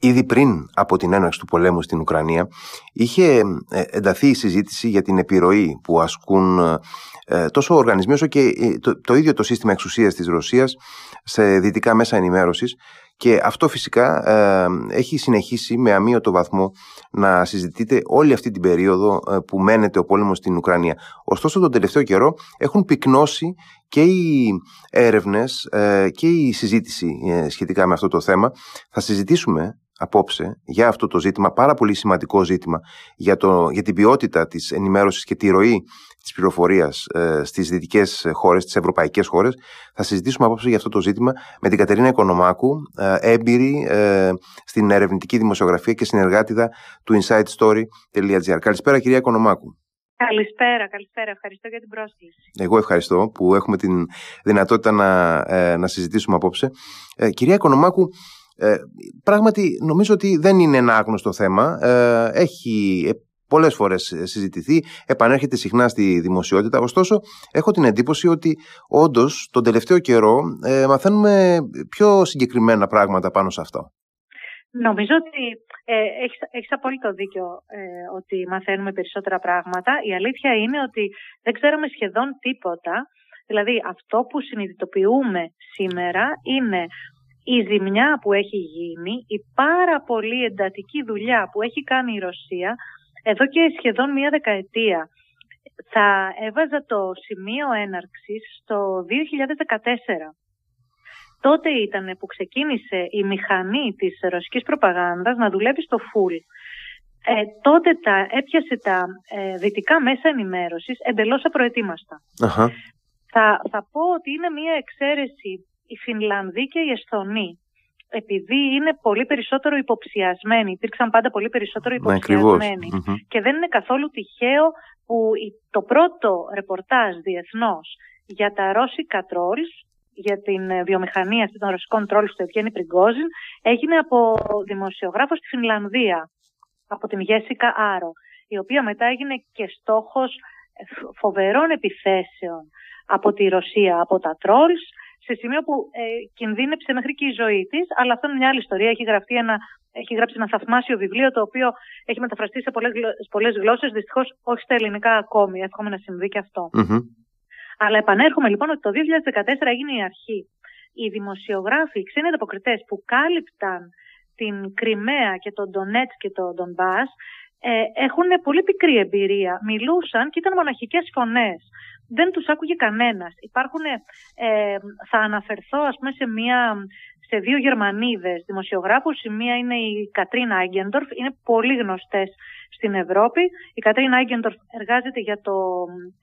ήδη πριν από την έναρξη του πολέμου στην Ουκρανία είχε ε, ενταθεί η συζήτηση για την επιρροή που ασκούν ε, τόσο ο οργανισμοί όσο και το, το ίδιο το σύστημα εξουσίας της Ρωσίας σε δυτικά μέσα ενημέρωσης και αυτό φυσικά ε, έχει συνεχίσει με αμύωτο βαθμό να συζητείται όλη αυτή την περίοδο ε, που μένεται ο πόλεμος στην Ουκρανία. Ωστόσο τον τελευταίο καιρό έχουν πυκνώσει και οι έρευνες ε, και η συζήτηση σχετικά με αυτό το θέμα. Θα συζητήσουμε απόψε για αυτό το ζήτημα, πάρα πολύ σημαντικό ζήτημα για, το, για την ποιότητα της ενημέρωσης και τη ροή της πληροφορίας ε, στις δυτικές χώρες, στις ευρωπαϊκές χώρες. Θα συζητήσουμε απόψε για αυτό το ζήτημα με την Κατερίνα Οικονομάκου, ε, έμπειρη ε, στην ερευνητική δημοσιογραφία και συνεργάτηδα του insightstory.gr. Καλησπέρα κυρία Οικονομάκου. Καλησπέρα, καλησπέρα. Ευχαριστώ για την πρόσκληση. Εγώ ευχαριστώ που έχουμε την δυνατότητα να, ε, να συζητήσουμε απόψε. Ε, κυρία Οικονομάκου, ε, πράγματι νομίζω ότι δεν είναι ένα άγνωστο θέμα. Ε, έχει πολλές φορές συζητηθεί, επανέρχεται συχνά στη δημοσιότητα. Ωστόσο, έχω την εντύπωση ότι όντως τον τελευταίο καιρό ε, μαθαίνουμε πιο συγκεκριμένα πράγματα πάνω σε αυτό. Νομίζω ότι ε, έχεις, έχεις απόλυτο δίκιο ε, ότι μαθαίνουμε περισσότερα πράγματα. Η αλήθεια είναι ότι δεν ξέρουμε σχεδόν τίποτα. Δηλαδή αυτό που συνειδητοποιούμε σήμερα είναι η ζημιά που έχει γίνει, η πάρα πολύ εντατική δουλειά που έχει κάνει η Ρωσία εδώ και σχεδόν μία δεκαετία. Θα έβαζα το σημείο έναρξης στο 2014. Τότε ήταν που ξεκίνησε η μηχανή της ρωσικής προπαγάνδας να δουλεύει στο φουλ. Ε, τότε τα, έπιασε τα ε, δυτικά μέσα ενημέρωσης εντελώς απροετοίμαστα. Θα, θα πω ότι είναι μία εξαίρεση η Φινλανδοί και οι Εσθονοί. Επειδή είναι πολύ περισσότερο υποψιασμένοι, υπήρξαν πάντα πολύ περισσότερο ναι, υποψιασμένοι. Και δεν είναι καθόλου τυχαίο που το πρώτο ρεπορτάζ διεθνώς για τα ρώσικα τρόλς, για την ε, βιομηχανία αυτή των ρωσικών τρόλς στο Ευγέννη Πριγκόζιν, έγινε από δημοσιογράφο στη Φινλανδία, από την Γέσικα Άρο, η οποία μετά έγινε και στόχος ε, φοβερών επιθέσεων από τη Ρωσία, από τα τρόλς, σε σημείο που ε, κινδύνεψε μέχρι και η ζωή της, αλλά αυτό είναι μια άλλη ιστορία. Έχει, γραφτεί ένα, έχει γράψει ένα θαυμάσιο βιβλίο το οποίο έχει μεταφραστεί σε πολλές γλώσσες. Δυστυχώς όχι στα ελληνικά ακόμη. Εύχομαι να συμβεί και αυτό. Αλλά επανέρχομαι λοιπόν ότι το 2014 έγινε η αρχή. Οι δημοσιογράφοι, οι ξένοι ανταποκριτές που κάλυπταν την Κρυμαία και τον Ντονέτ και τον Ντονμπάς ε, έχουν πολύ πικρή εμπειρία. Μιλούσαν και ήταν μοναχικές φωνές δεν τους άκουγε κανένας. Υπάρχουν, ε, θα αναφερθώ ας πούμε σε, μια, σε δύο Γερμανίδες δημοσιογράφους. Η μία είναι η Κατρίνα Άγγεντορφ, είναι πολύ γνωστές στην Ευρώπη. Η Κατρίνα Άγγεντορφ εργάζεται για, το,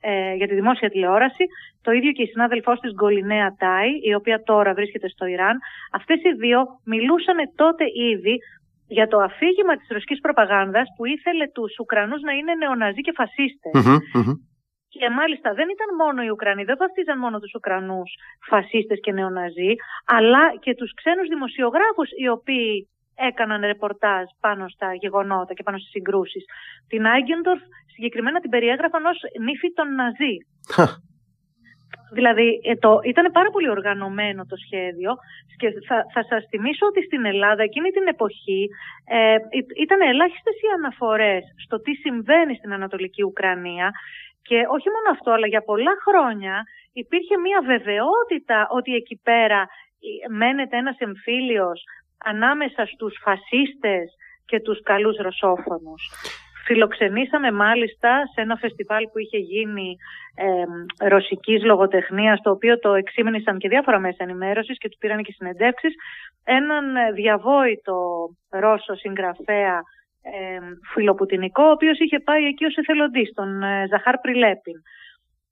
ε, για τη δημόσια τηλεόραση. Το ίδιο και η συνάδελφός της Γκολινέα Τάι, η οποία τώρα βρίσκεται στο Ιράν. Αυτές οι δύο μιλούσαν τότε ήδη για το αφήγημα της ρωσικής προπαγάνδας που ήθελε τους Ουκρανούς να είναι νεοναζί και φασιστες και μάλιστα δεν ήταν μόνο οι Ουκρανοί, δεν βαφτίζαν μόνο τους Ουκρανούς φασίστες και νεοναζί, αλλά και τους ξένους δημοσιογράφους οι οποίοι έκαναν ρεπορτάζ πάνω στα γεγονότα και πάνω στις συγκρούσεις. Την Άγγεντορφ συγκεκριμένα την περιέγραφαν ως νύφη των Ναζί. Δηλαδή ε, το, ήταν πάρα πολύ οργανωμένο το σχέδιο και θα, θα σας θυμίσω ότι στην Ελλάδα εκείνη την εποχή ε, ήταν ελάχιστες οι αναφορές στο τι συμβαίνει στην Ανατολική Ουκρανία και όχι μόνο αυτό, αλλά για πολλά χρόνια υπήρχε μια βεβαιότητα ότι εκεί πέρα μένεται ένας εμφύλιος ανάμεσα στους φασίστες και τους καλούς ρωσόφωνους. Φιλοξενήσαμε μάλιστα σε ένα φεστιβάλ που είχε γίνει ε, ρωσικής λογοτεχνίας, το οποίο το εξήμενησαν και διάφορα μέσα ενημέρωσης και τους πήραν και συνεντεύξεις, έναν διαβόητο Ρώσο συγγραφέα ε, φιλοπουτινικό, ο οποίος είχε πάει εκεί ως εθελοντής, τον ε, Ζαχάρ Πριλέπιν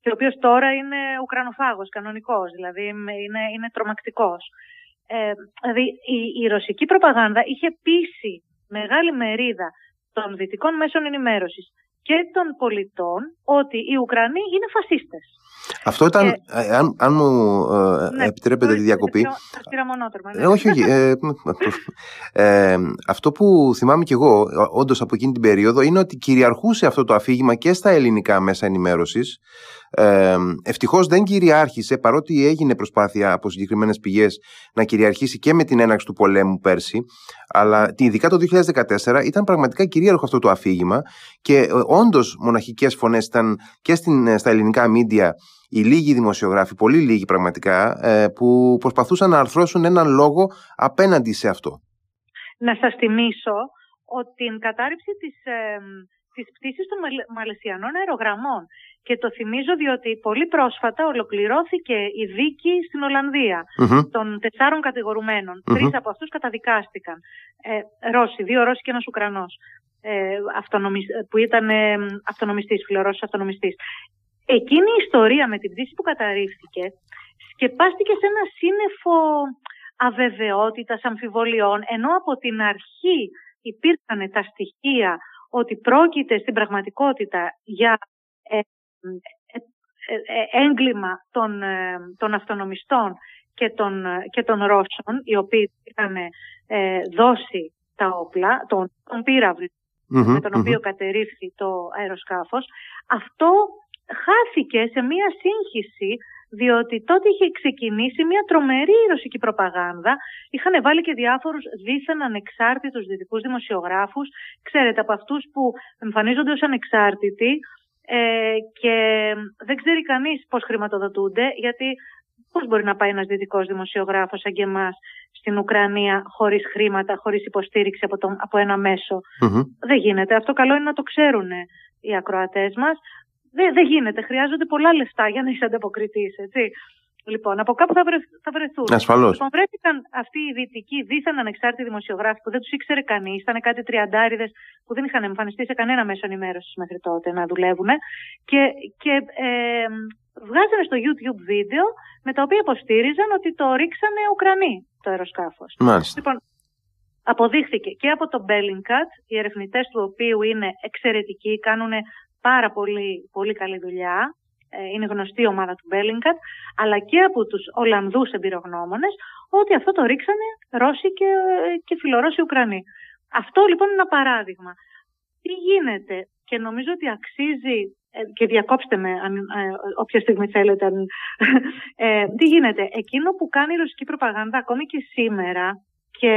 και ο οποίος τώρα είναι ουκρανοφάγος, κανονικός, δηλαδή είναι, είναι τρομακτικός. Ε, δηλαδή η, η ρωσική προπαγάνδα είχε πείσει μεγάλη μερίδα των δυτικών μέσων ενημέρωσης και των πολιτών ότι οι Ουκρανοί είναι φασίστες. Αυτό ήταν, ε, αν, αν μου ε, ναι, επιτρέπετε τη διακοπή. Ναι. Ε, όχι, όχι. Ε, ε, αυτό που θυμάμαι κι εγώ, όντως από εκείνη την περίοδο, είναι ότι κυριαρχούσε αυτό το αφήγημα και στα ελληνικά μέσα ενημέρωσης. Ε, Ευτυχώς δεν κυριάρχησε, παρότι έγινε προσπάθεια από συγκεκριμένες πηγές να κυριαρχήσει και με την έναρξη του πολέμου πέρσι, αλλά ειδικά το 2014 ήταν πραγματικά κυρίαρχο αυτό το αφήγημα και ε, όντως μοναχικές φωνές ήταν και στην, ε, στα ελληνικά μίντια οι λίγοι δημοσιογράφοι, πολύ λίγοι πραγματικά, ε, που προσπαθούσαν να αρθρώσουν έναν λόγο απέναντι σε αυτό. Να σας θυμίσω ότι την κατάρριψη της, ε, της πτήσης των Μαλαισιανών αερογραμμών και το θυμίζω διότι πολύ πρόσφατα ολοκληρώθηκε η δίκη στην Ολλανδία των τεσσάρων κατηγορουμένων. Mm-hmm. Τρεις από αυτούς καταδικάστηκαν. Ε, Ρώσοι, δύο Ρώσοι και ένας Ουκρανός. Ε, που ήταν ε, αυτονομιστής, φιλορώσος αυτονομιστής. Εκείνη η ιστορία με την πτήση που καταρρίφθηκε σκεπάστηκε σε ένα σύννεφο αβεβαιότητας, αμφιβολιών, ενώ από την αρχή υπήρχαν τα στοιχεία ότι πρόκειται στην πραγματικότητα για ε, ε, ε, έγκλημα των, των αυτονομιστών και των, και των Ρώσων, οι οποίοι είχαν δώσει τα όπλα, τον, τον πυραυλο με τον οποίο κατερρίφθη το αεροσκάφος, αυτό χάθηκε σε μία σύγχυση διότι τότε είχε ξεκινήσει μια τρομερή ρωσική προπαγάνδα. Είχαν βάλει και διάφορους δίθεν ανεξάρτητους δυτικούς δημοσιογράφους, ξέρετε, από αυτούς που εμφανίζονται ως ανεξάρτητοι ε, και δεν ξέρει κανείς πώς χρηματοδοτούνται, γιατί πώς μπορεί να πάει ένας δυτικός δημοσιογράφος σαν και εμάς στην Ουκρανία χωρίς χρήματα, χωρίς υποστήριξη από, το, από ένα Δεν γίνεται. Αυτό καλό είναι να το ξέρουν οι ακροατές μας. Δεν, δεν γίνεται. Χρειάζονται πολλά λεφτά για να είσαι ανταποκριτής, έτσι. Λοιπόν, από κάπου θα, βρε, θα βρεθούν. Ασφαλώς. Λοιπόν, βρέθηκαν αυτοί οι δυτικοί δίθεν ανεξάρτητοι δημοσιογράφοι που δεν τους ήξερε κανείς. Ήταν κάτι τριαντάριδες που δεν είχαν εμφανιστεί σε κανένα μέσο ενημέρωσης μέχρι τότε να δουλεύουν. Και, και ε, βγάζανε στο YouTube βίντεο με τα οποία υποστήριζαν ότι το ρίξανε Ουκρανοί το αεροσκάφος. Λοιπόν, αποδείχθηκε και από τον Bellingcat, οι ερευνητές του οποίου είναι εξαιρετικοί, κάνουν πάρα πολύ, πολύ καλή δουλειά. Ε, είναι γνωστή η ομάδα του Μπέλιγκατ, αλλά και από τους Ολλανδούς εμπειρογνώμονες, ότι αυτό το ρίξανε Ρώσοι και, και φιλορώσοι Ουκρανοί. Αυτό λοιπόν είναι ένα παράδειγμα. Τι γίνεται; Και νομίζω ότι αξίζει ε, και διακόψτε με αν, ε, όποια στιγμή θέλετε. Ε, τι γίνεται; Εκείνο που κάνει η ρωσική προπαγάνδα ακόμη και σήμερα και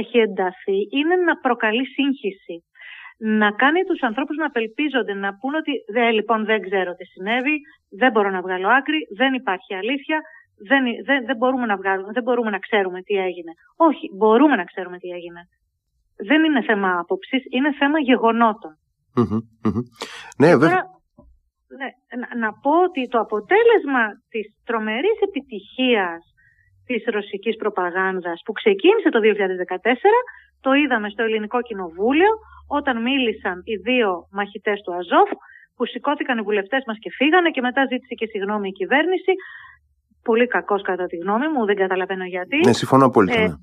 έχει ενταθεί είναι να προκαλεί σύγχυση να κάνει τους ανθρώπους να απελπίζονται, να πούν ότι δε, λοιπόν δεν ξέρω τι συνέβη, δεν μπορώ να βγάλω άκρη, δεν υπάρχει αλήθεια, δεν, δεν, δεν, μπορούμε να βγάλουμε, δεν μπορούμε να ξέρουμε τι έγινε. Όχι, μπορούμε να ξέρουμε τι έγινε. Δεν είναι θέμα άποψης, είναι θέμα Ναι, βέβαια. Ναι, να, να πω ότι το αποτέλεσμα της τρομερής επιτυχίας της ρωσικής προπαγάνδας που ξεκίνησε το 2014 το είδαμε στο Ελληνικό Κοινοβούλιο όταν μίλησαν οι δύο μαχητές του Αζόφ που σηκώθηκαν οι βουλευτές μας και φύγανε και μετά ζήτησε και συγγνώμη η κυβέρνηση. Πολύ κακός κατά τη γνώμη μου, δεν καταλαβαίνω γιατί. Ναι, συμφωνώ πολύ. Ε, ναι.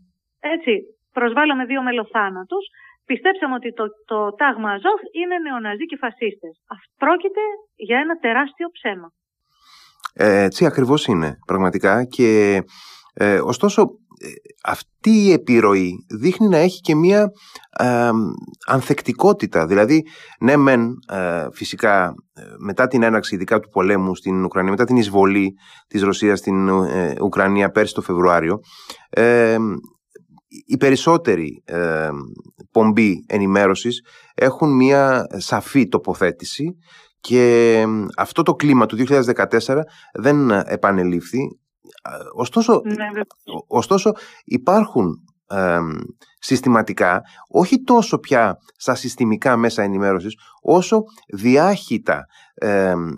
έτσι, προσβάλαμε δύο μελοθάνατους. Πιστέψαμε ότι το, το τάγμα Αζόφ είναι νεοναζί και φασίστες. Πρόκειται για ένα τεράστιο ψέμα. Ε, έτσι ακριβώς είναι πραγματικά και ε, ωστόσο αυτή η επιρροή δείχνει να έχει και μία ανθεκτικότητα. Δηλαδή, ναι μεν ε, φυσικά ε, μετά την έναρξη ειδικά του πολέμου στην Ουκρανία, μετά την εισβολή της Ρωσίας στην ε, Ουκρανία πέρσι το Φεβρουάριο, οι περισσότεροι ε, πομποί ενημέρωσης έχουν μία σαφή τοποθέτηση και αυτό το κλίμα του 2014 δεν επανελήφθη Ωστόσο, ναι, ωστόσο υπάρχουν συστηματικά, όχι τόσο πια στα συστημικά μέσα ενημέρωσης, όσο διάχυτα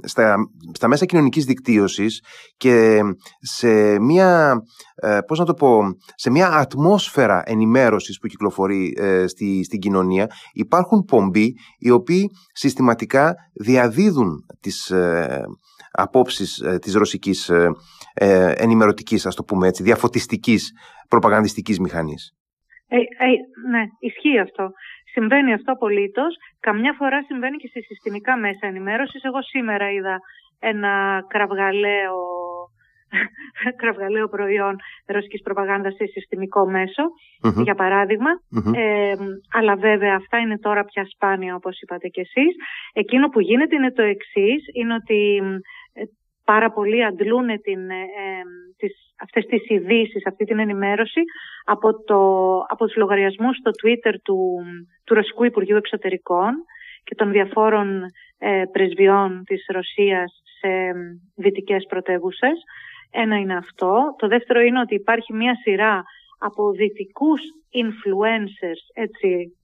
στα, στα μέσα κοινωνικής δικτύωσης και σε μια, ε, πώς να το πω, σε μια ατμόσφαιρα ενημέρωσης που κυκλοφορεί ε, στη, στην κοινωνία, υπάρχουν πομποί οι οποίοι συστηματικά διαδίδουν τις ε, απόψεις ε, της ρωσικής ε, ε, ενημερωτικής, ας το πούμε έτσι, διαφωτιστικής προπαγανδιστικής μηχανής. Ε, ε, ναι, ισχύει αυτό. Συμβαίνει αυτό απολύτως. Καμιά φορά συμβαίνει και σε συστημικά μέσα ενημέρωσης. Εγώ σήμερα είδα ένα κραυγαλαίο κραυγαλαίο προϊόν ρωσικής προπαγάνδας σε συστημικό για παραδειγμα Ε, αλλά βέβαια αυτά είναι τώρα πια σπάνια όπως είπατε κι εσείς. Εκείνο που γίνεται είναι το εξής, είναι ότι πάρα πολλοί αντλούν την, ε, τις, αυτές τις ειδήσεις, αυτή την ενημέρωση από, το, από τους λογαριασμούς στο Twitter του, του Ρωσικού Υπουργείου Εξωτερικών και των διαφόρων ε, πρεσβειών της Ρωσίας σε δυτικές πρωτεύουσες. Ένα είναι αυτό. Το δεύτερο είναι ότι υπάρχει μια σειρά από δυτικούς influencers, έτσι ε,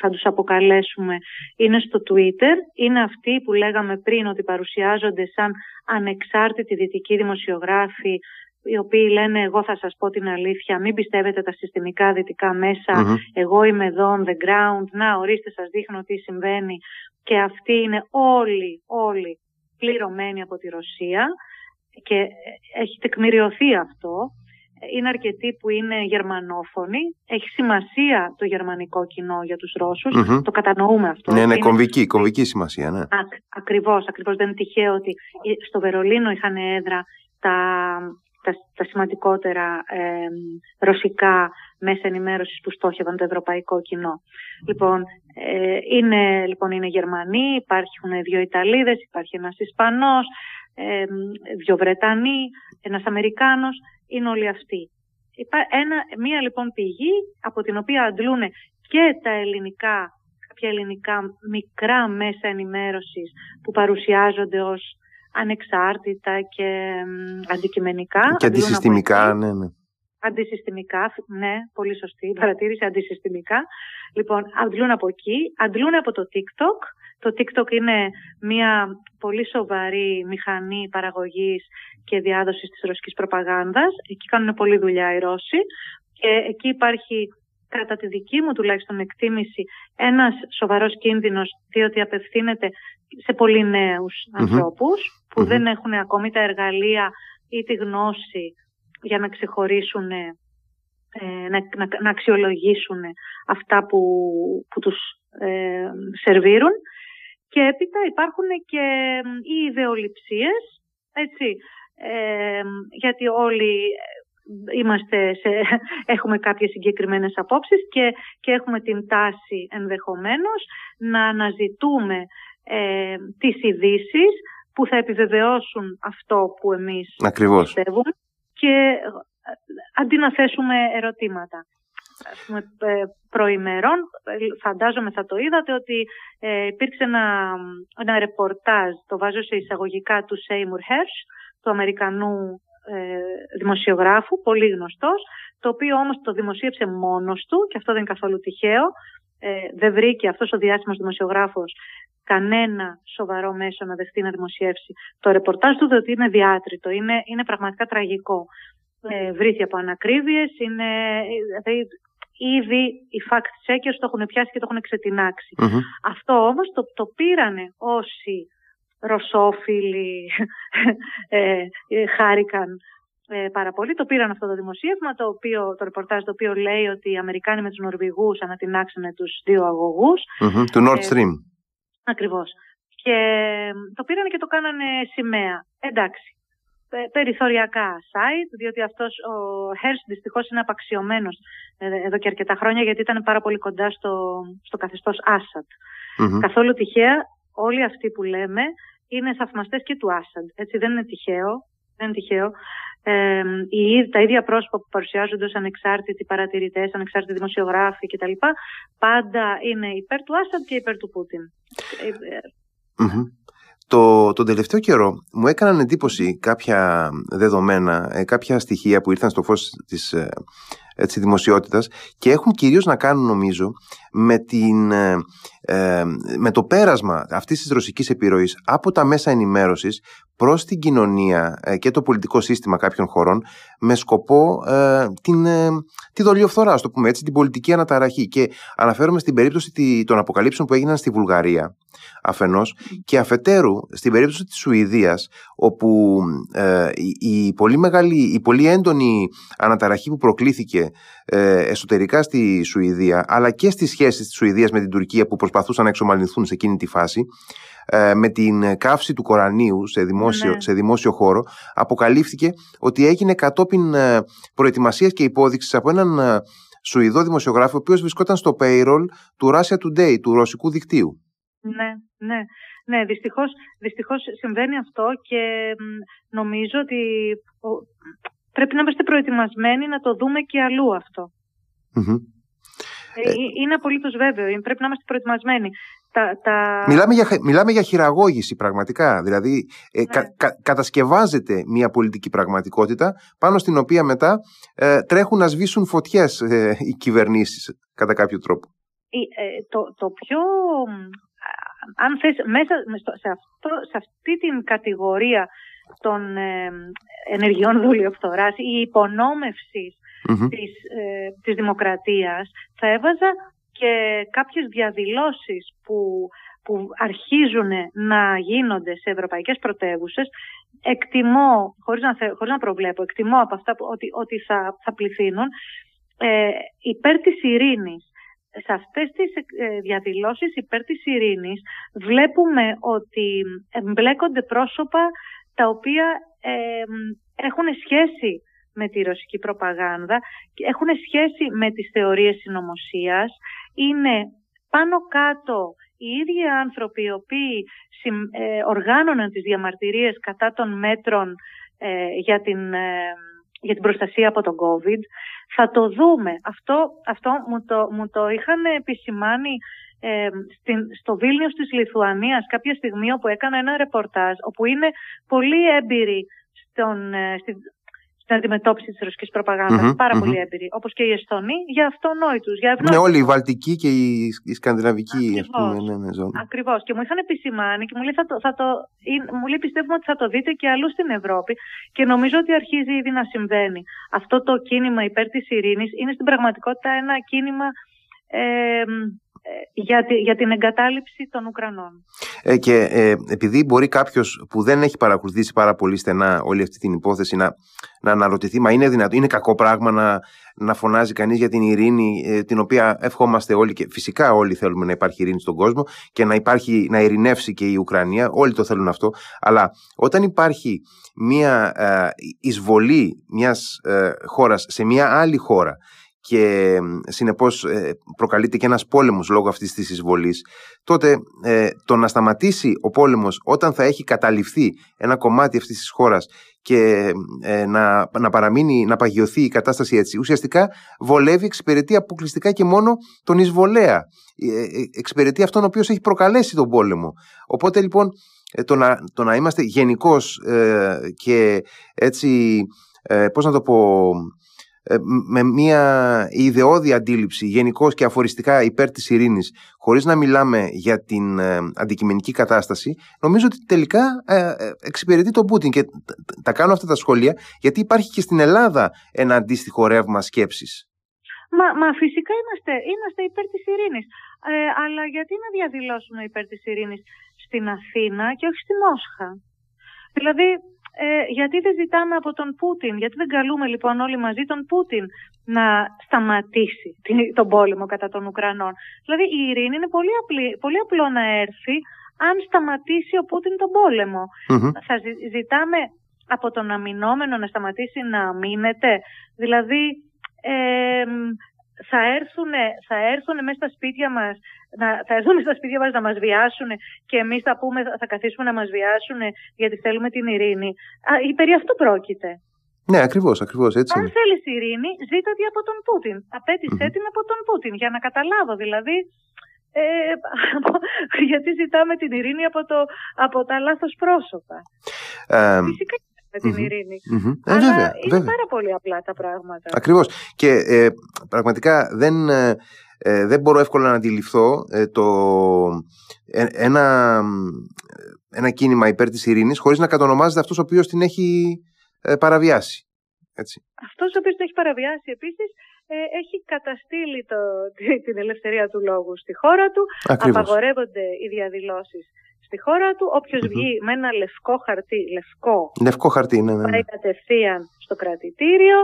θα τους αποκαλέσουμε, είναι στο Twitter. Είναι αυτοί που λέγαμε πριν ότι παρουσιάζονται σαν ανεξάρτητοι δυτικοί δημοσιογράφοι οι οποίοι λένε εγώ θα σας πω την αλήθεια, μην πιστεύετε τα συστημικά δυτικά εγώ είμαι εδώ on the ground, να ορίστε σας δείχνω τι συμβαίνει και αυτοί είναι όλοι, όλοι πληρωμένοι από τη Ρωσία. Και έχει τεκμηριωθεί αυτό είναι αρκετοί που είναι γερμανόφωνοι. Έχει σημασία το γερμανικό κοινό για τους ρωσους Το κατανοούμε αυτό. Ναι, ναι, κομβική, κομβική σημασία. Ναι. Α, ακριβώς, ακριβώς. Δεν είναι τυχαίο ότι στο Βερολίνο είχαν έδρα τα, τα, τα σημαντικότερα ε, ρωσικά μέσα ενημέρωσης που στόχευαν το ευρωπαϊκό κοινό. Λοιπόν, ε, είναι, λοιπόν, είναι Γερμανοί, υπάρχουν δύο Ιταλίδες, υπάρχει ένας Ισπανός, ε, δύο Βρετανοί, ένας Αμερικάνος είναι όλοι αυτοί. Ένα, μία λοιπόν πηγή από την οποία αντλούν και τα ελληνικά, κάποια ελληνικά μικρά μέσα ενημέρωσης που παρουσιάζονται ως ανεξάρτητα και αντικειμενικά. Και αντισυστημικά, ναι, ναι. Αντισυστημικά, ναι, πολύ σωστή παρατήρηση, αντισυστημικά. Λοιπόν, αντλούν από εκεί, αντλούν από το TikTok. Το TikTok είναι μια πολύ σοβαρή μηχανή παραγωγής και διάδοσης της ρωσικής προπαγάνδας. Εκεί κάνουν πολλή δουλειά οι Ρώσοι και εκεί υπάρχει κατά τη δική μου τουλάχιστον εκτίμηση ένας σοβαρός κίνδυνος διότι απευθύνεται σε πολύ νέους ανθρώπους που δεν έχουν ακόμη τα εργαλεία ή τη γνώση για να ξεχωρίσουν, ε, να, να, αξιολογήσουν αυτά που, που τους ε, σερβίρουν. Και έπειτα υπάρχουν και οι ιδεολειψίες, έτσι, ε, γιατί όλοι είμαστε σε, έχουμε κάποιες συγκεκριμένες απόψεις και, και έχουμε την τάση ενδεχομένως να αναζητούμε ε, τις ειδήσει που θα επιβεβαιώσουν αυτό που εμείς Ακριβώς. πιστεύουμε και ε, αντί να θέσουμε ερωτήματα. Ας πούμε, ε, προημερών, φαντάζομαι θα το είδατε ότι ε, υπήρξε ένα, ένα ρεπορτάζ, το βάζω σε εισαγωγικά του Σέιμουρ Χέρς, του Αμερικανού ε, δημοσιογράφου, πολύ γνωστός, το οποίο όμως το δημοσίευσε μόνος του και αυτό δεν είναι καθόλου τυχαίο. Ε, δεν βρήκε αυτός ο διάσημος δημοσιογράφος κανένα σοβαρό μέσο να δεχτεί να δημοσιεύσει το ρεπορτάζ του, διότι είναι διάτριτο, είναι, είναι πραγματικά τραγικό. Ε, βρήθη από ανακρίβειες, είναι, δηλαδή, ήδη οι fact checkers το έχουν πιάσει και το έχουν ξετινάξει. Αυτό όμως το, το πήρανε όσοι ρωσόφιλοι ε, ε, χάρηκαν ε, πάρα πολύ. Το πήραν αυτό το δημοσίευμα, το, οποίο, το ρεπορτάζ το οποίο λέει ότι οι Αμερικάνοι με τους Νορβηγούς ανατινάξουν τους δύο αγωγούς. του Nord Stream. Ακριβώς. Και το πήραν και το κάνανε σημαία. Εντάξει. Περιθωριακά site, διότι αυτός ο Χέρς δυστυχώς είναι απαξιωμένος εδώ και αρκετά χρόνια γιατί ήταν πάρα πολύ κοντά στο, στο καθεστώς Άσαντ. Καθόλου τυχαία όλοι αυτοί που λέμε είναι θαυμαστές και του Άσαντ. Έτσι δεν είναι τυχαίο. Δεν είναι τυχαίο. Ε, οι, τα ίδια πρόσωπα που παρουσιάζονται ως ανεξάρτητοι παρατηρητές, ανεξάρτητοι δημοσιογράφοι κτλ. πάντα είναι υπέρ του Άσαντ και υπέρ του Πούτιν. Το, τον τελευταίο καιρό μου έκαναν εντύπωση κάποια δεδομένα, ε, κάποια στοιχεία που ήρθαν στο φως της ε, έτσι, δημοσιότητας και έχουν κυρίως να κάνουν νομίζω με, την, ε, ε, με το πέρασμα αυτής της ρωσικής επιρροής από τα μέσα ενημέρωσης προς την κοινωνία ε, και το πολιτικό σύστημα κάποιων χωρών με σκοπό την, τη δολιοφθορά, το πούμε έτσι, την πολιτική αναταραχή. Και αναφέρομαι στην περίπτωση των αποκαλύψεων που έγιναν στη Βουλγαρία αφενός και αφετέρου στην περίπτωση της Σουηδίας όπου ε, η, πολύ μεγάλη, η πολύ έντονη αναταραχή που προκλήθηκε ε, εσωτερικά στη Σουηδία αλλά και στις σχέσεις της Σουηδίας με την Τουρκία που προσπαθούσαν να εξομαλυνθούν σε εκείνη τη φάση ε, με την καύση του Κορανίου σε δημόσιο, ναι. σε δημόσιο χώρο αποκαλύφθηκε ότι έγινε κατόπιν προετοιμασίας και υπόδειξης από έναν Σουηδό δημοσιογράφο, ο οποίος βρισκόταν στο payroll του Russia Today, του ρωσικού δικτύου. Ναι, ναι. Ναι, δυστυχώς, δυστυχώς συμβαίνει αυτό και νομίζω ότι πρέπει να είμαστε προετοιμασμένοι να το δούμε και αλλού ε, ε, είναι απολύτως βέβαιο. Πρέπει να είμαστε προετοιμασμένοι. Τα, τα... Μιλάμε, για, μιλάμε για χειραγώγηση πραγματικά. Δηλαδή ε, ναι. κατασκευάζεται μια πολιτική πραγματικότητα πάνω στην οποία μετά ε, τρέχουν να σβήσουν φωτιές ε, οι κυβερνήσεις κατά κάποιο τρόπο. το, το πιο... Αν θες, μέσα σε, αυτό, σε αυτή την κατηγορία των ενεργειών δολιοφθοράς ή υπονόμευσης mm της, ε, της δημοκρατίας θα έβαζα και κάποιες διαδηλώσεις που, που αρχίζουν να γίνονται σε ευρωπαϊκές πρωτεύουσες εκτιμώ, χωρίς να, χωρίς να προβλέπω, εκτιμώ από αυτά που, ότι, ότι θα, θα πληθύνουν ε, υπέρ της ειρήνης. Σε αυτές τις ε, διαδηλώσεις υπέρ της ειρήνης βλέπουμε ότι εμπλέκονται πρόσωπα τα οποία ε, έχουν σχέση με τη ρωσική προπαγάνδα, έχουν σχέση με τις θεωρίες συνωμοσίας. είναι πάνω κάτω οι ίδιοι άνθρωποι οι οποίοι ε, οργάνωναν τις διαμαρτυρίες κατά των μέτρων ε, για, την, ε, για την προστασία από τον COVID. Θα το δούμε. Αυτό, αυτό μου, το, μου το είχαν επισημάνει ε, στην, στο Βίλνιος της Λιθουανίας κάποια στιγμή όπου έκανα ένα ρεπορτάζ όπου είναι πολύ έμπειροι στον, στην, στην αντιμετώπιση της ρωσικής παρα πολύ έμπειροι. Όπως και οι Εσθονοί, για αυτονόητους. Για ναι, όλοι οι Βαλτικοί και οι, οι Σκανδιναβικοί, ας πούμε, ναι, ναι, ζώνη. Ακριβώς. Και μου είχαν επισημάνει και μου λέει, θα το, θα το, μου λέει πιστεύουμε ότι θα το δείτε και αλλού στην Ευρώπη. Και νομίζω ότι αρχίζει ήδη να συμβαίνει. Αυτό το κίνημα υπέρ της ειρήνης είναι στην πραγματικότητα ένα κίνημα. Ε, για, για την εγκατάλειψη των Ουκρανών. Ε, και ε, επειδή μπορεί κάποιος που δεν έχει παρακολουθήσει πάρα πολύ στενά όλη αυτή την υπόθεση να, να αναρωτηθεί, μα είναι δυνατό, είναι κακό πράγμα να, να φωνάζει κανείς για την ειρήνη, ε, την οποία ευχόμαστε όλοι και φυσικά όλοι θέλουμε να υπάρχει ειρήνη στον κόσμο και να, υπάρχει, να ειρηνεύσει και η Ουκρανία, όλοι το θέλουν αυτό. Αλλά όταν υπάρχει μια ε, εισβολή μιας ε, χώρας σε μια άλλη χώρα και συνεπώς ε, προκαλείται και ένας πόλεμος λόγω αυτής της εισβολής, τότε ε, το να σταματήσει ο πόλεμος όταν θα έχει καταληφθεί ένα κομμάτι αυτής της χώρας και ε, να, να παραμείνει, να παγιωθεί η κατάσταση έτσι, ουσιαστικά βολεύει, εξυπηρετεί αποκλειστικά και μόνο τον εισβολέα. Εξυπηρετεί αυτόν ο οποίος έχει προκαλέσει τον πόλεμο. Οπότε λοιπόν το να, το να είμαστε γενικώς και έτσι, πώς να το πω ε, με μια ιδεώδη αντίληψη γενικώς και αφοριστικά υπέρ της ειρήνης χωρίς να μιλάμε για την ε, αντικειμενική κατάσταση νομίζω ότι τελικά ε, εξυπηρετεί τον Πούτιν και τα κάνω αυτά τα σχόλια γιατί υπάρχει και στην Ελλάδα ένα αντίστοιχο ρεύμα σκέψης. Μα, μα φυσικά είμαστε, είμαστε υπέρ της ειρήνης. αλλά γιατί να διαδηλώσουμε υπέρ της ειρήνης στην Αθήνα και όχι στη Μόσχα. Δηλαδή ε, γιατί δεν ζητάμε από τον Πούτιν, γιατί δεν καλούμε λοιπόν όλοι μαζί τον Πούτιν να σταματήσει τον πόλεμο κατά των Ουκρανών. Δηλαδή η ειρήνη είναι πολύ, απλή, πολύ απλό να έρθει αν σταματήσει ο Πούτιν τον πολεμο Θα ζητάμε από τον αμυνόμενο να σταματήσει να αμήνεται. Δηλαδή ε, θα έρθουν, θα έρθουν μέσα στα σπίτια μας να, θα έρθουν στα σπίτια μας να μας βιάσουν και εμείς θα, πούμε, θα καθίσουμε να μας βιάσουν γιατί θέλουμε την ειρήνη. Α, περί αυτού πρόκειται. Ναι, ακριβώς, ακριβώς έτσι. Αν θέλεις ειρήνη, ζήτα τη από τον Πούτιν. Απέτησέ την από τον Πούτιν για να καταλάβω. Δηλαδή, ε, γιατί ζητάμε την ειρήνη από, το, από τα λάθος πρόσωπα. Ε, Φυσικά με την ειρηνη Ε, Αλλά βέβαια, είναι πάρα πολύ απλά τα πράγματα. Ακριβώς. Και ε, πραγματικά δεν. Ε, ε, δεν μπορώ εύκολα να αντιληφθώ ε, το, ε, ένα, ένα κίνημα υπέρ της ειρήνης χωρίς να κατονομάζεται αυτός ο οποίος την έχει παραβιάσει. Έτσι. Αυτός ο οποίος την έχει παραβιάσει επίσης ε, έχει καταστήλει το, την ελευθερία του λόγου στη χώρα του. Ακριβώς. Απαγορεύονται οι διαδηλώσεις στη χώρα του. Όποιος βγει με ένα λευκό χαρτί, λευκό, Λευκό χαρτί, ναι, ναι. ναι. πάει κατευθείαν στο κρατητήριο.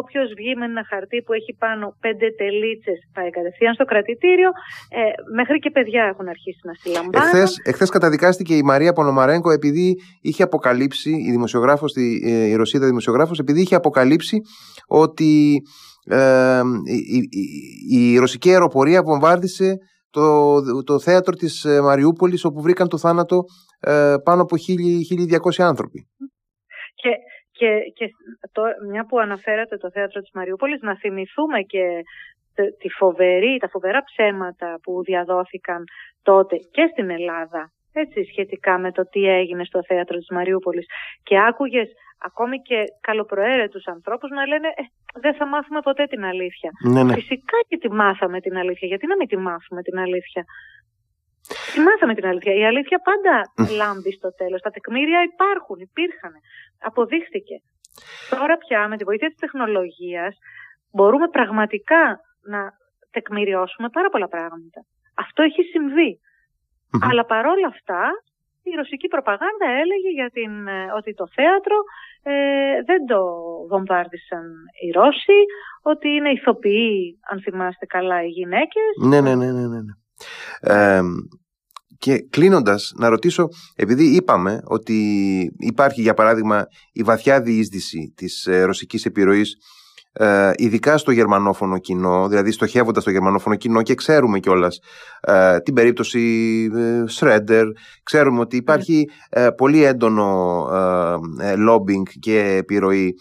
Όποιος βγει με ένα χαρτί που έχει πάνω πέντε τελίτσες πάει κατευθείαν στο κρατητήριο. Ε, μέχρι και παιδιά έχουν αρχίσει να συλλαμβάνουν. Εχθές, εχθές καταδικάστηκε η Μαρία Πονομαρέγκο επειδή είχε αποκαλύψει, η, δημοσιογράφος, η, η Ρωσίδα δημοσιογράφος, επειδή είχε αποκαλύψει ότι ε, η, η, η ρωσική αεροπορία βομβάρδισε το, το θέατρο της ε, Μαριούπολης όπου βρήκαν το θάνατο ε, πάνω από 1.200 άνθρωποι. Και, και, και το, μια που αναφέρατε το θέατρο της Μαριούπολης, να θυμηθούμε και τη φοβερή, τα φοβερά ψέματα που διαδόθηκαν τότε και στην Ελλάδα έτσι, σχετικά με το τι έγινε στο θέατρο της Μαριούπολης και άκουγες ακόμη και καλοπροαίρετους ανθρώπους να λένε ε, δεν θα μάθουμε ποτέ την αλήθεια. Ναι, ναι. Φυσικά και τη μάθαμε την αλήθεια. Γιατί να μην τη μάθουμε την αλήθεια; Τη μάθαμε την αλήθεια. Η αλήθεια πάντα λάμπει στο τέλος. Τα τεκμήρια υπάρχουν, υπήρχαν. Αποδείχθηκε. Τώρα πια με τη βοήθεια της τεχνολογίας μπορούμε πραγματικά να τεκμηριώσουμε πάρα πολλά πράγματα. Αυτό έχει Αλλά παρόλα αυτά η ρωσική προπαγάνδα έλεγε για την, ότι το θέατρο ε, δεν το βομβάρδισαν οι Ρώσοι, ότι είναι ηθοποιοί, αν θυμάστε καλά, οι γυναίκες. Ναι, ναι, ναι, ναι, ναι. Ε, και κλείνοντας, να ρωτήσω, επειδή είπαμε ότι υπάρχει για παράδειγμα η βαθιά διείσδυση της ε, ρωσικής επιρροής ε, ειδικά στο γερμανόφωνο κοινό, δηλαδή στοχεύοντας στο γερμανόφωνο κοινό και ξέρουμε κιόλας ε, την περίπτωση ε, Σρέντερ, ξέρουμε ότι υπάρχει ε, πολύ έντονο ε, lobbying και επιρροή ε,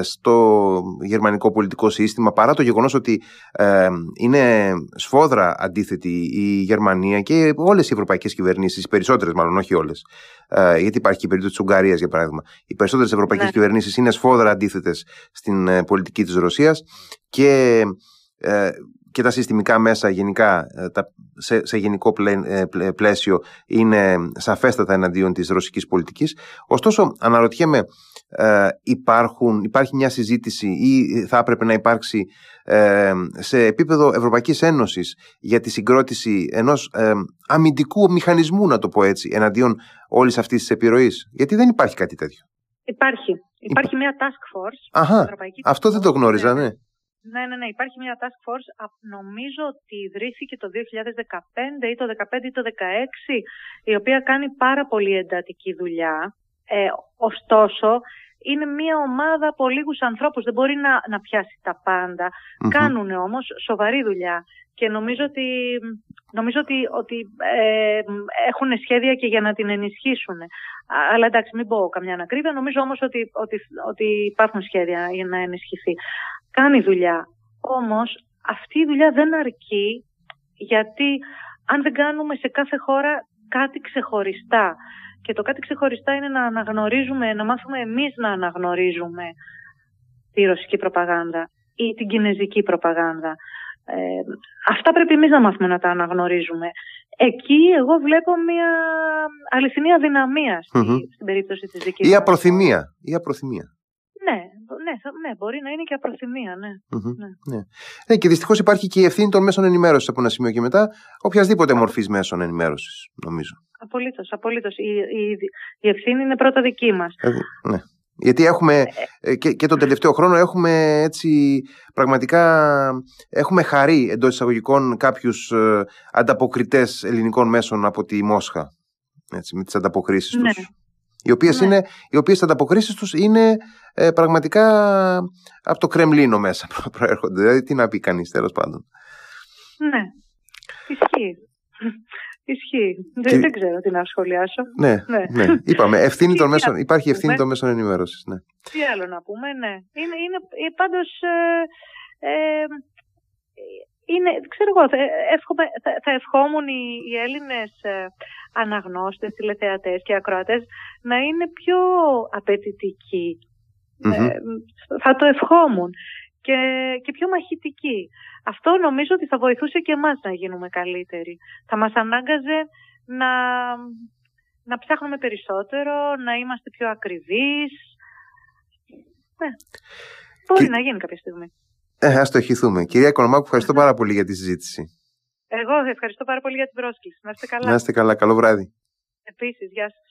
στο γερμανικό πολιτικό σύστημα παρά το γεγονός ότι ε, είναι σφόδρα αντίθετη η Γερμανία και όλες οι ευρωπαϊκές κυβερνήσεις, οι περισσότερες μάλλον, όχι όλες ε, γιατί υπάρχει και η περίπτωση της Ουγγαρίας για παράδειγμα οι περισσότερες ευρωπαϊκές ναι. κυβερνήσεις είναι σφόδρα αντίθετες στην πολιτική της Ρωσίας και και τα συστημικά μέσα γενικά σε, σε γενικό πλαίσιο είναι σαφέστατα εναντίον της ρωσικής πολιτικής. Ωστόσο αναρωτιέμαι ε, υπάρχουν, υπάρχει μια συζήτηση ή θα έπρεπε να υπάρξει ε, σε επίπεδο Ευρωπαϊκής Ένωσης για τη συγκρότηση ενός ε, αμυντικού μηχανισμού, να το πω έτσι, εναντίον όλης αυτής της επιρροής. Γιατί δεν υπάρχει κάτι τέτοιο. Υπάρχει. Υπάρχει μια task force. Αχα, αυτό δεν το γνώριζα, ναι. Ναι, ναι, ναι. Υπάρχει μια task force, νομίζω ότι ιδρύθηκε το 2015 ή το 2015 ή το 2016, η οποία κάνει πάρα πολύ εντατική δουλειά. Ε, ωστόσο, είναι μια ομάδα από λίγους ανθρώπους, δεν μπορεί να, να πιάσει τα πάντα. Mm-hmm. Κάνουν όμως σοβαρή δουλειά και νομίζω ότι, νομίζω ότι, ότι ε, έχουν σχέδια και για να την ενισχύσουν. Αλλά εντάξει, μην πω καμιά ανακρίβεια, νομίζω όμως ότι, ότι, ότι υπάρχουν σχέδια για να ενισχυθεί. Κάνει δουλειά. Όμως αυτή η δουλειά δεν αρκεί γιατί αν δεν κάνουμε σε κάθε χώρα κάτι ξεχωριστά και το κάτι ξεχωριστά είναι να αναγνωρίζουμε, να μάθουμε εμείς να αναγνωρίζουμε τη ρωσική προπαγάνδα ή την κινέζικη προπαγάνδα. Ε, αυτά πρέπει εμείς να μάθουμε να τα αναγνωρίζουμε. Εκεί εγώ βλέπω μια αληθινή αδυναμία στην περίπτωση της δικής Ή απροθυμία. Ή απροθυμία. Ναι, ναι, ναι, μπορεί να είναι και απροθυμία, ναι. ναι. ναι. ναι και δυστυχώς υπάρχει και η ευθύνη των μέσων ενημέρωσης από ένα σημείο και μετά, οποιασδήποτε μορφής μέσων ενημέρωσης, νομίζω. Απολύτως, απολύτως. Η, η, η ευθύνη είναι πρώτα δική μας. Ε, ναι. Γιατί έχουμε ε, και, και τον τελευταίο χρόνο έχουμε έτσι πραγματικά έχουμε χαρεί εντός εισαγωγικών κάποιους ε, ανταποκριτές ελληνικών μέσων από τη Μόσχα έτσι, με τις ανταποκρίσεις ναι. τους οι οποίες, ναι. είναι, οι οποίες ανταποκρίσεις τους είναι ε, πραγματικά από το Κρεμλίνο μέσα προέρχονται δηλαδή τι να πει κανείς τέλος πάντων Ναι, ισχύει Ισχύει. Δεν, δεν ξέρω τι να σχολιάσω. Ναι, ναι. ναι. Είπαμε, ευθύνη των μέσων, υπάρχει ευθύνη των μέσων ενημέρωσης. Ναι. Τι άλλο να πούμε, ναι. Είναι, είναι ε, πάντως, ε, ε, είναι, ξέρω εγώ, θα, θα, θα ευχόμουν οι, οι Έλληνες ε, αναγνώστες, τηλεθεατές και ακροατές να είναι πιο απαιτητικοι Ε, θα το ευχόμουν και, και πιο μαχητικοί. Αυτό νομίζω ότι θα βοηθούσε και εμάς να γίνουμε καλύτεροι. Θα μας ανάγκαζε να, να ψάχνουμε περισσότερο, να είμαστε πιο ακριβείς. Ναι. Μπορεί να γίνει κάποια στιγμή. Ε, ας το ευχηθούμε. Κυρία Κονομάκου, ευχαριστώ πάρα πολύ για τη συζήτηση. Εγώ ευχαριστώ πάρα πολύ για την πρόσκληση. Να είστε καλά. Να είστε καλά. Καλό βράδυ. Επίσης, γεια σας.